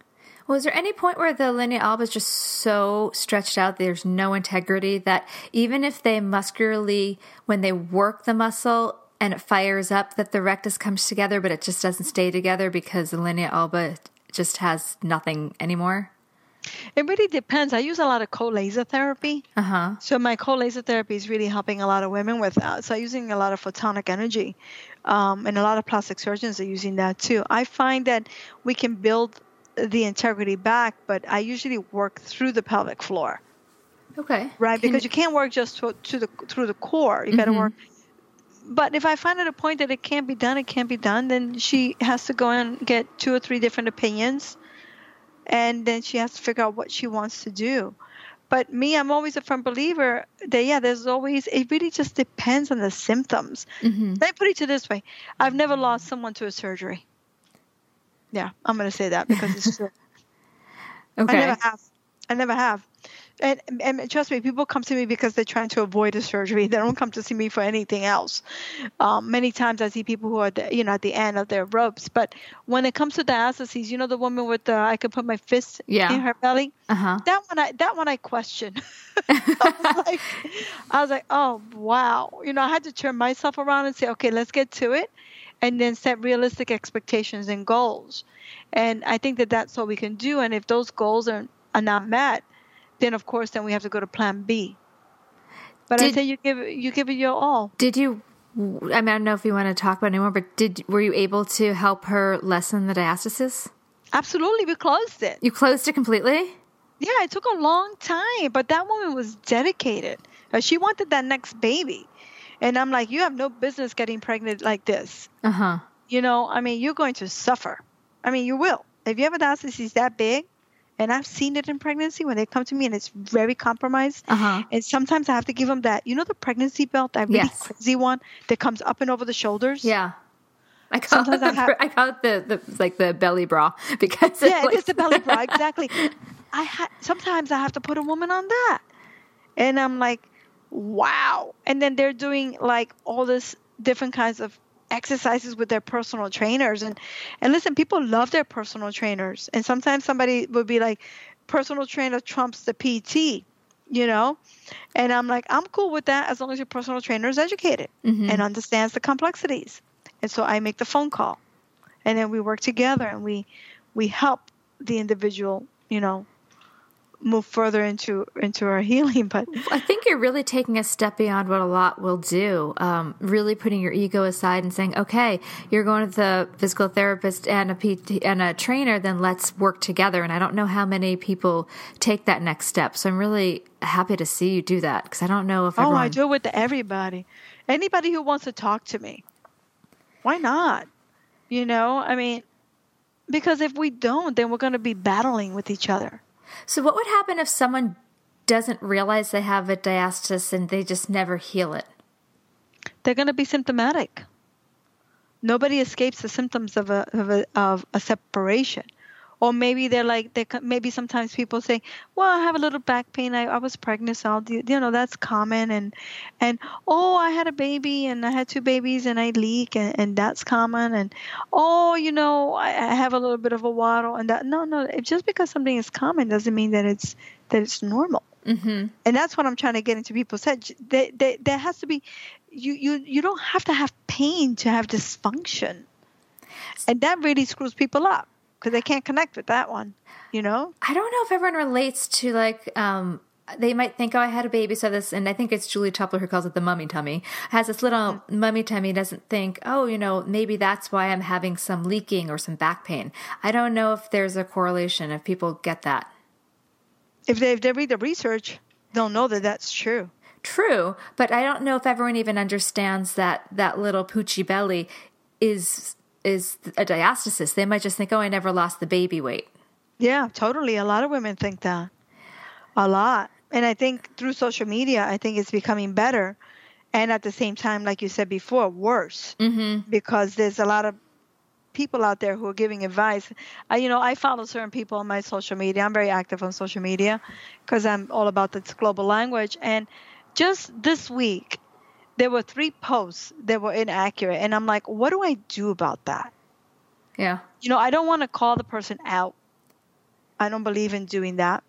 Well, is there any point where the linea alba is just so stretched out, there's no integrity that even if they muscularly, when they work the muscle, and it fires up that the rectus comes together, but it just doesn't stay together because the linea alba just has nothing anymore? It really depends. I use a lot of cold laser therapy. Uh-huh. So my cold laser therapy is really helping a lot of women with that. So I'm using a lot of photonic energy, um, and a lot of plastic surgeons are using that too. I find that we can build the integrity back, but I usually work through the pelvic floor. Okay. Right, can because you can't work just to, to the through the core. You mm-hmm. got to work but if I find at a point that it can't be done, it can't be done, then she has to go and get two or three different opinions, and then she has to figure out what she wants to do. But me, I'm always a firm believer that yeah, there's always it really just depends on the symptoms. Mm-hmm. Let me put it to this way: I've never lost someone to a surgery. Yeah, I'm going to say that because it's true. okay. I never have. I never have. and, and trust me, people come to me because they're trying to avoid a surgery. They don't come to see me for anything else. Um, many times I see people who are, the, you know, at the end of their ropes. But when it comes to diastasis, you know, the woman with the I could put my fist Yeah. in her belly. Uh-huh. That one, I that one I question. I was like, I was like, oh wow, you know, I had to turn myself around and say, okay, let's get to it, and then set realistic expectations and goals. And I think that that's what we can do. And if those goals are are not met, then of course, then we have to go to Plan B. But I say you give it, you give it your all. Did you? I mean, I don't know if you want to talk about it anymore, but did were you able to help her lessen the diastasis? Absolutely, we closed it. You closed it completely. Yeah, it took a long time, but that woman was dedicated. She wanted that next baby. And I'm like, you have no business getting pregnant like this. Uh huh. You know, I mean, you're going to suffer. I mean, you will. If you have a diastasis that big, and I've seen it in pregnancy when they come to me and it's very compromised. Uh-huh. And sometimes I have to give them that, you know, the pregnancy belt, that really Yes. crazy one that comes up and over the shoulders. Yeah. I call it Sometimes the, I have- I call it the, the like the belly bra because yeah, like, it's the belly bra exactly. I ha- sometimes I have to put a woman on that, and I'm like, wow. And then they're doing like all this different kinds of exercises with their personal trainers, and and listen, people love their personal trainers, and sometimes somebody would be like, personal trainer trumps the PT, you know, and I'm like, I'm cool with that as long as your personal trainer is educated mm-hmm. and understands the complexities, and so I make the phone call. And then we work together and we we help the individual you know move further into into our healing but I think you're really taking a step beyond what a lot will do. Um, really putting your ego aside and saying, "Okay, you're going to the physical therapist and a PT and a trainer. Then let's work together." And I don't know how many people take that next step. So I'm really happy to see you do that because I don't know if oh everyone. i do it with everybody anybody who wants to talk to me why not you know i mean because if we don't then we're going to be battling with each other So what would happen if someone doesn't realize they have a diastasis and they just never heal it? they're going to be symptomatic nobody escapes the symptoms of a of a, of a separation or maybe they're like they maybe sometimes people say well i have a little back pain. I, I was pregnant so I'll do, you know that's common. And and oh i had a baby and i had two babies and i leak and, and that's common. And oh you know I, I have a little bit of a waddle and that no no it, just because something is common doesn't mean that it's that it's normal. Mm-hmm. and that's what I'm trying to get into people's head. There, there, there has to be, you, you, you don't have to have pain to have dysfunction, and that really screws people up because they can't connect with that one. You know? I don't know if everyone relates to like um they might think, oh, I had a baby, so this, and I think it's Julie Tupler who calls it the mummy tummy, has this little mummy tummy, doesn't think, oh, you know, maybe that's why I'm having some leaking or some back pain. I don't know if there's a correlation, if people get that. If they if they read the research, they'll know that that's true. True, but I don't know if everyone even understands that that little poochy belly is is a diastasis. They might just think, oh, I never lost the baby weight. Yeah, totally. A lot of women think that. A lot. And I think through social media, I think it's becoming better. And at the same time, like you said before, worse. Mm-hmm. Because there's a lot of people out there who are giving advice. I, you know, I follow certain people on my social media. I'm very active on social media because I'm all about this global language. And just this week, there were three posts that were inaccurate. And I'm like, what do I do about that? Yeah. you know, I don't want to call the person out. I don't believe in doing that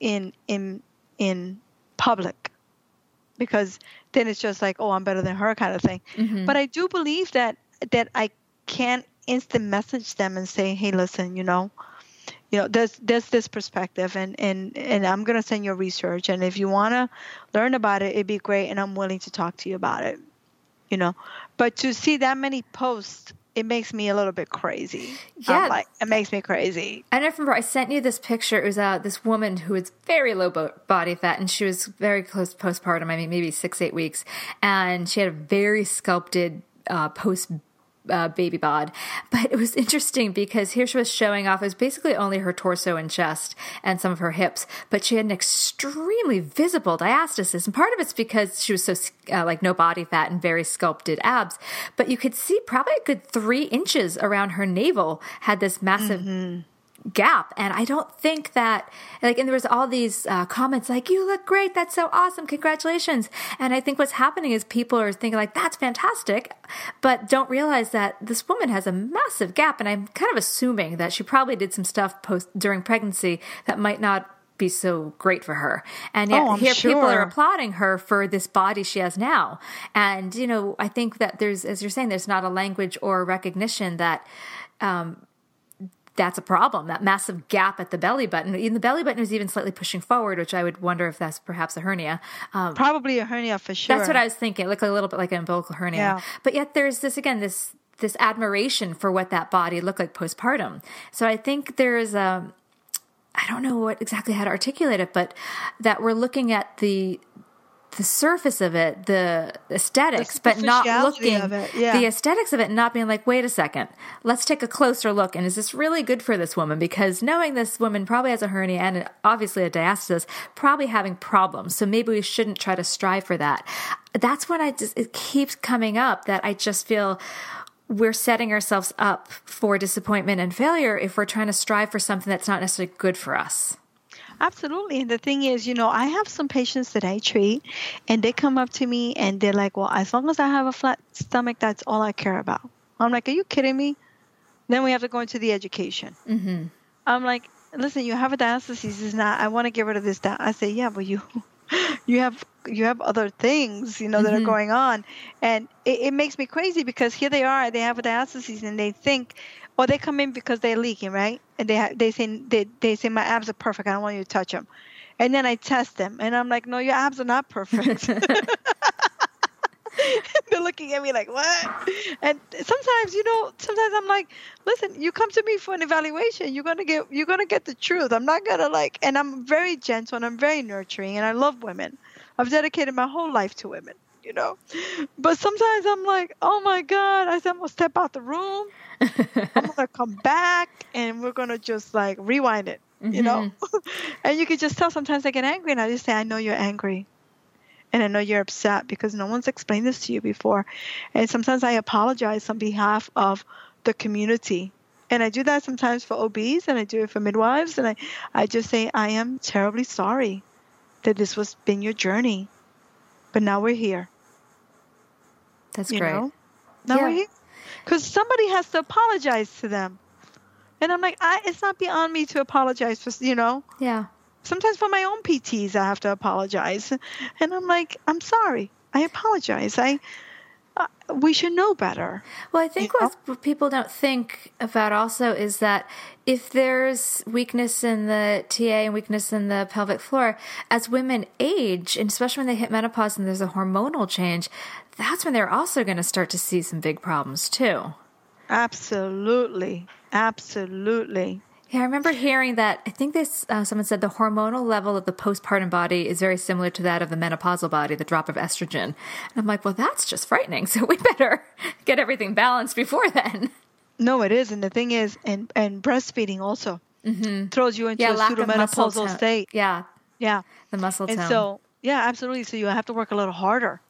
in in in public because then it's just like, oh, I'm better than her kind of thing. Mm-hmm. But I do believe that that I can instant message them and say, hey, listen, you know, you know, there's there's this perspective, and and and I'm gonna send you research, and if you wanna learn about it, it'd be great, and I'm willing to talk to you about it. You know, but to see that many posts, it makes me a little bit crazy. Yeah. Like it makes me crazy. And I remember I sent you this picture. It was uh, this woman who was very low bo- body fat, and she was very close to postpartum. I mean, maybe six, eight weeks, and she had a very sculpted uh, post. Uh, baby bod, but it was interesting because here she was showing off. It was basically only her torso and chest and some of her hips, but she had an extremely visible diastasis, and part of it's because she was so uh, like no body fat and very sculpted abs. But you could see probably a good three inches around her navel had this massive gap. And i don't think that like and there was all these uh, comments like you look great. That's so awesome. Congratulations. And i think what's happening is people are thinking like that's fantastic. But don't realize that this woman has a massive gap. And i'm kind of assuming that she probably did some stuff post during pregnancy that might not be so great for her. And yet Oh, here people are applauding her for this body she has now. And, you know, I think that there's, as you're saying, there's not a language or recognition that, um, that's a problem. That massive gap at the belly button. Even the belly button is even slightly pushing forward, which I would wonder if that's perhaps a hernia. Um, Probably a hernia for sure. that's what I was thinking. It looked a little bit like an umbilical hernia. Yeah. But yet there's this again this this admiration for what that body looked like postpartum. So I think there's a I don't know what exactly how to articulate it, but that we're looking at the the surface of it, the aesthetics, but not looking yeah. the aesthetics of it, and not being like, wait a second, let's take a closer look. And is this really good for this woman? Because knowing this woman probably has a hernia and obviously a diastasis, probably having problems. So maybe we shouldn't try to strive for that. That's when I just, it keeps coming up that I just feel we're setting ourselves up for disappointment and failure if we're trying to strive for something that's not necessarily good for us. Absolutely. And the thing is, you know, I have some patients that I treat and they come up to me and they're like, well, as long as I have a flat stomach, that's all I care about. I'm like, are you kidding me? Then we have to go into the education. Mm-hmm. I'm like, listen, you have a diastasis. Is not. I want to get rid of this. Di-. I say, yeah, but you, you have you have other things, you know, that are going on, and it, it makes me crazy because here they are, they have a diastasis, and they think, or they come in because they're leaking, right? And they they say they they say my abs are perfect. I don't want you to touch them. And then I test them, and I'm like, no, your abs are not perfect. They're looking at me like, what? And sometimes, you know, sometimes I'm like, listen, you come to me for an evaluation. You're gonna get, you're gonna get the truth. I'm not gonna like, and I'm very gentle and I'm very nurturing and I love women. I've dedicated my whole life to women, you know. But sometimes I'm like, oh my god, I said I'm gonna step out the room. I'm gonna come back and we're gonna just like rewind it, you know. Mm-hmm. and you can just tell sometimes I get angry and I just say, I know you're angry and I know you're upset because no one's explained this to you before. And sometimes I apologize on behalf of the community. And I do that sometimes for OBs and I do it for midwives. And I, I just say, I am terribly sorry that this was been your journey. But now we're here. That's You great. know? Now Yeah. we're here. Because somebody has to apologize to them. And I'm like, I, it's not beyond me to apologize for, you know, Yeah. sometimes for my own PTs, I have to apologize, and I'm like, I'm sorry, I apologize. I, uh, we should know better. Well, I think You what people don't think about also is that if there's weakness in the TA and weakness in the pelvic floor, as women age, and especially when they hit menopause and there's a hormonal change, that's when they're also going to start to see some big problems too. Absolutely, absolutely. Yeah, I remember hearing that. I think this uh, someone said the hormonal level of the postpartum body is very similar to that of the menopausal body, the drop of estrogen. And I'm like, well, that's just frightening. So we better get everything balanced before then. No, it is, and the thing is, and and breastfeeding also throws you into Yeah, a lack of muscle pseudomenopausal state. Yeah, Yeah, the muscle and tone. so yeah, absolutely. So you have to work a little harder.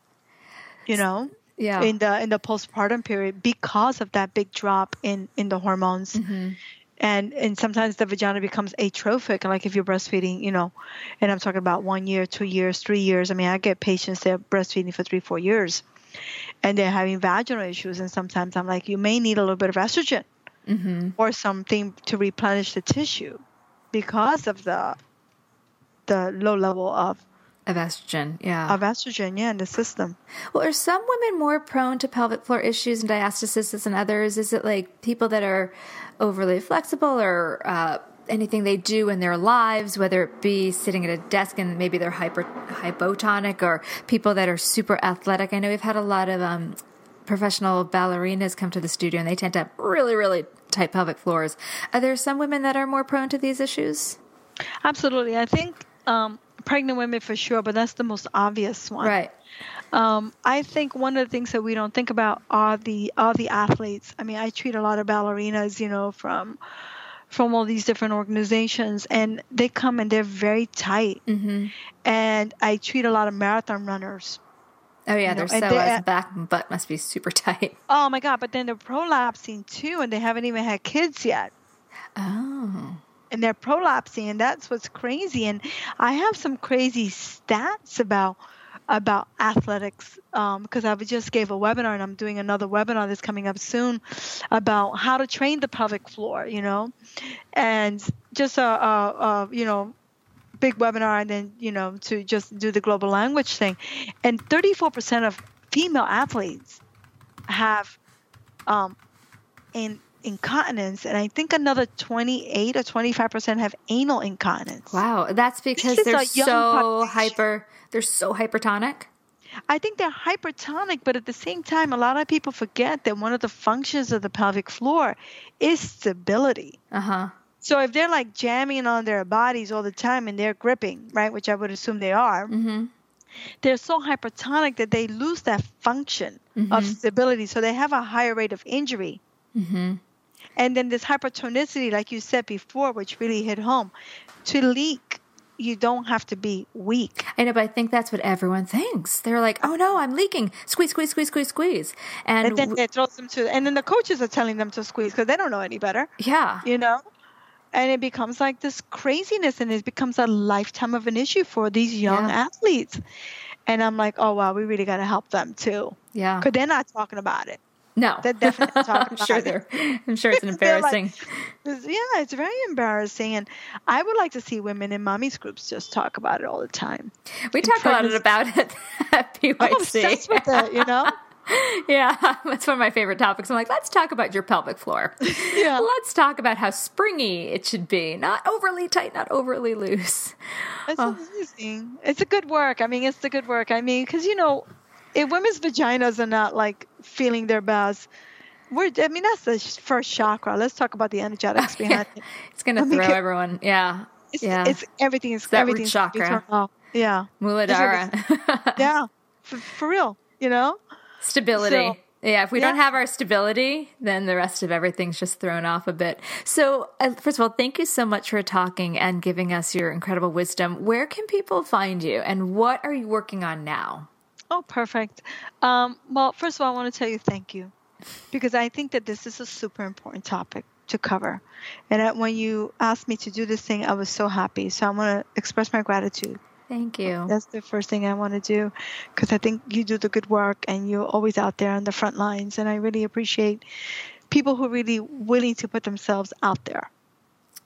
You know. yeah, in the in the postpartum period because of that big drop in in the hormones Mm-hmm. and and sometimes the vagina becomes atrophic like if you're breastfeeding you know and i'm talking about one year two years three years i mean i get patients that are breastfeeding for three four years and they're having vaginal issues and sometimes i'm like you may need a little bit of estrogen Mm-hmm. or something to replenish the tissue because of the the low level of of estrogen. Yeah. of estrogen yeah in the system well, are some women more prone to pelvic floor issues and diastasis than others? Is it like people that are overly flexible or uh, anything they do in their lives, whether it be sitting at a desk and maybe they're hyper hypotonic, or people that are super athletic? I know we've had a lot of um, professional ballerinas come to the studio and they tend to have really, really tight pelvic floors. Are there some women that are more prone to these issues? Absolutely. I think um, pregnant women for sure, but that's the most obvious one. Right. Um, I think one of the things that we don't think about are the are the athletes. I mean, I treat a lot of ballerinas, you know, from from all these different organizations, and they come and they're very tight. Mm-hmm. And I treat a lot of marathon runners. Oh yeah, You know, their and psoas back butt must be super tight. Oh my God! But then they're prolapsing too, and they haven't even had kids yet. Oh. And they're prolapsing, and that's what's crazy. And I have some crazy stats about about athletics because um, I just gave a webinar and I'm doing another webinar that's coming up soon about how to train the pelvic floor, you know, and just a, a, a you know big webinar and then you know to just do the global language thing, and 34% of female athletes have um, in incontinence, and I think another 28 or 25 percent have anal incontinence. Wow, that's because they're so population. hyper. They're so hypertonic. I think they're hypertonic, but at the same time, a lot of people forget that one of the functions of the pelvic floor is stability. Uh huh. So if they're like jamming on their bodies all the time and they're gripping, right, which I would assume they are, mm-hmm. they're so hypertonic that they lose that function mm-hmm. of stability. So they have a higher rate of injury. Mm-hmm. And then this hypertonicity, like you said before, which really hit home, to leak, you don't have to be weak. I know, but I think that's what everyone thinks. They're like, "Oh no, I'm leaking! Squeeze, squeeze, squeeze, squeeze, squeeze." And, and then it throws them to, and then the coaches are telling them to squeeze because they don't know any better. Yeah, you know. And it becomes like this craziness, and it becomes a lifetime of an issue for these young yeah. athletes. And I'm like, oh wow, we really got to help them too. Yeah, because they're not talking about it. No, they're definitely talking I'm sure they're. I'm sure it's embarrassing. like, yeah, it's very embarrassing, and I would like to see women in mommy's groups just talk about it all the time. We talk a lot about it at PYC. I'm obsessed with it, you know. yeah, that's one of my favorite topics. I'm like, let's talk about your pelvic floor. Yeah. Let's talk about how springy it should be, not overly tight, not overly loose. It's oh. amazing. It's a good work. I mean, it's the good work. I mean, because you know, if women's vaginas are not like feeling their best, we're, I mean, that's the first chakra. Let's talk about the energetics behind it. It's going to throw everyone. Yeah. It's, yeah. It's everything is everything? that everything's chakra. Yeah. Muladhara. yeah. For, for, real, you know? Stability. So, yeah, if we yeah. don't have our stability, then the rest of everything's just thrown off a bit. So, uh, first of all, thank you so much for talking and giving us your incredible wisdom. Where can people find you and what are you working on now? Oh, perfect. Um, well, first of all, I want to tell you thank you because I think that this is a super important topic to cover. And when you asked me to do this thing, I was so happy. So I want to express my gratitude. Thank you. That's the first thing I want to do because I think you do the good work and you're always out there on the front lines. And I really appreciate people who are really willing to put themselves out there.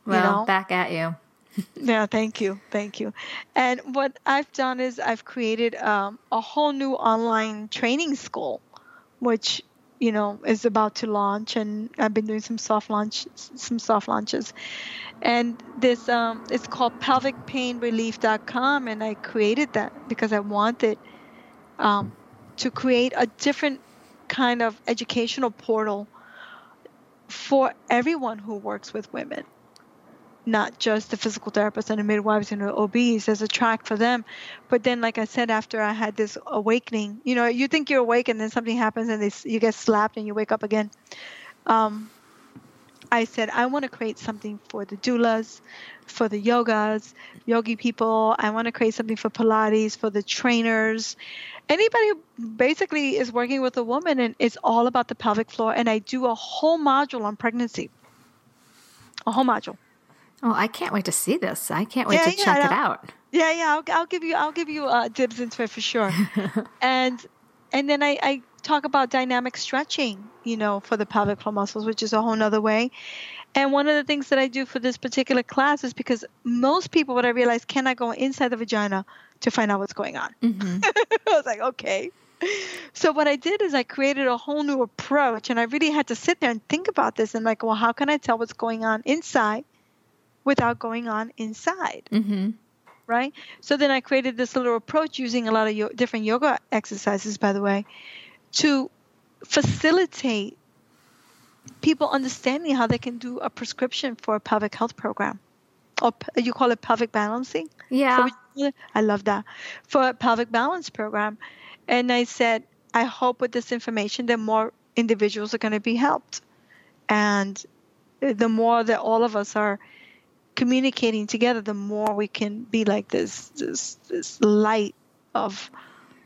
Well, you know? back at you yeah, thank you, thank you. And what I've done is I've created um, a whole new online training school, which you know is about to launch, and I've been doing some soft launch, some soft launches. And this um, it's called pelvicpainrelief.com, and I created that because I wanted um, to create a different kind of educational portal for everyone who works with women not just the physical therapists and the midwives and the OBs. There's a track for them. But then, like I said, after I had this awakening, you know, you think you're awake and then something happens and they, you get slapped and you wake up again. Um, I said, I want to create something for the doulas, for the yogas, yogi people. I want to create something for Pilates, for the trainers, anybody who basically is working with a woman and it's all about the pelvic floor. And I do a whole module on pregnancy, a whole module. Oh, I can't wait to see this. I can't wait yeah, to yeah, check it out. Yeah, yeah, I'll, I'll give you, I'll give you uh, dibs into it for sure. and and then I, I talk about dynamic stretching, you know, for the pelvic floor muscles, which is a whole other way. And one of the things that I do for this particular class is because most people, what I realize, cannot go inside the vagina to find out what's going on. Mm-hmm. I was like, okay. So what I did is I created a whole new approach, and I really had to sit there and think about this and like, well, how can I tell what's going on inside without going on inside. Mm-hmm. Right? So then I created this little approach using a lot of yo- different yoga exercises, by the way, to facilitate people understanding how they can do a prescription for a pelvic health program. Or you call it pelvic balancing? Yeah. I love that. For a pelvic balance program. And I said, I hope with this information that more individuals are going to be helped. And the more that all of us are communicating together, the more we can be like this this this light of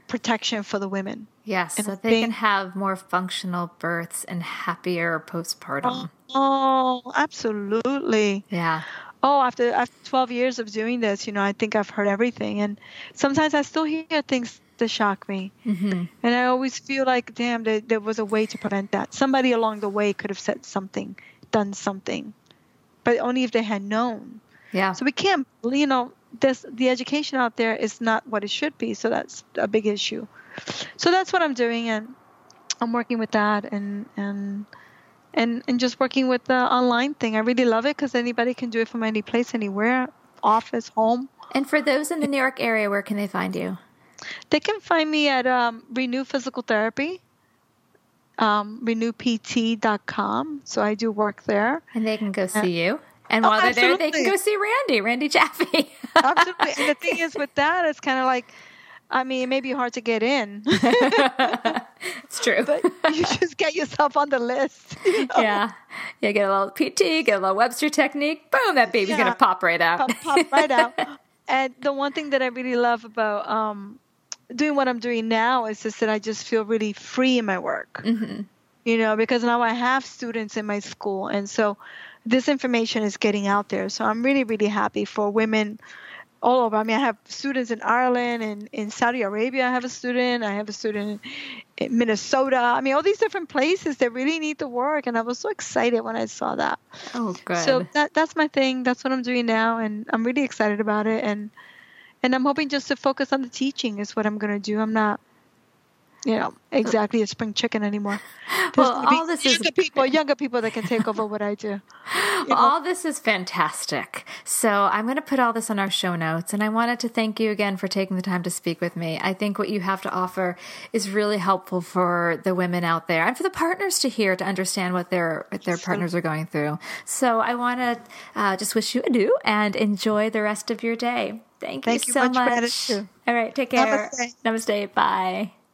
protection for the women. Yes, and so they can have more functional births and happier postpartum. Oh, absolutely. Yeah. Oh, after after 12 years of doing this, you know, I think I've heard everything, and sometimes I still hear things that shock me, Mm-hmm. and I always feel like, damn, there, there was a way to prevent that. Somebody along the way could have said something, done something, but only if they had known. Yeah. So we can't, you know, this the education out there is not what it should be. So that's a big issue. So that's what I'm doing, and I'm working with that, and and and and just working with the online thing. I really love it because anybody can do it from any place, anywhere, office, home. And for those in the New York area, where can they find you? They can find me at um, Renew Physical Therapy, um, renewpt.com. So I do work there. And they can go see you. And Oh, while they're there, they can go see Randy, Randy Jaffe. Absolutely. and the thing is with that, it's kind of like, I mean, it may be hard to get in, it's true. but you just get yourself on the list. you know? yeah. Yeah, get a little PT, get a little Webster technique. Boom, that baby's going to pop right out. pop, pop right out. And the one thing that I really love about um, doing what I'm doing now is just that I just feel really free in my work. Mm-hmm. You know, because now I have students in my school, and so this information is getting out there. So I'm really, really happy for women all over. I mean, I have students in Ireland and in Saudi Arabia. I have a student. I have a student in Minnesota. I mean, all these different places that really need the work, and I was so excited when I saw that. Oh, good. So that that's my thing. That's what I'm doing now, and I'm really excited about it. And and I'm hoping just to focus on the teaching is what I'm gonna do. I'm not, you know, exactly a spring chicken anymore. There's Well, all this is younger people, younger people that can take over what I do. Well, all this is fantastic. So I'm going to put all this on our show notes. And I wanted to thank you again for taking the time to speak with me. I think what you have to offer is really helpful for the women out there and for the partners to hear to understand what their what their partners are going through. So I want to uh, just wish you adieu and enjoy the rest of your day. Thank, Thank you you so much, much. All right, take care. Namaste. Namaste. Bye.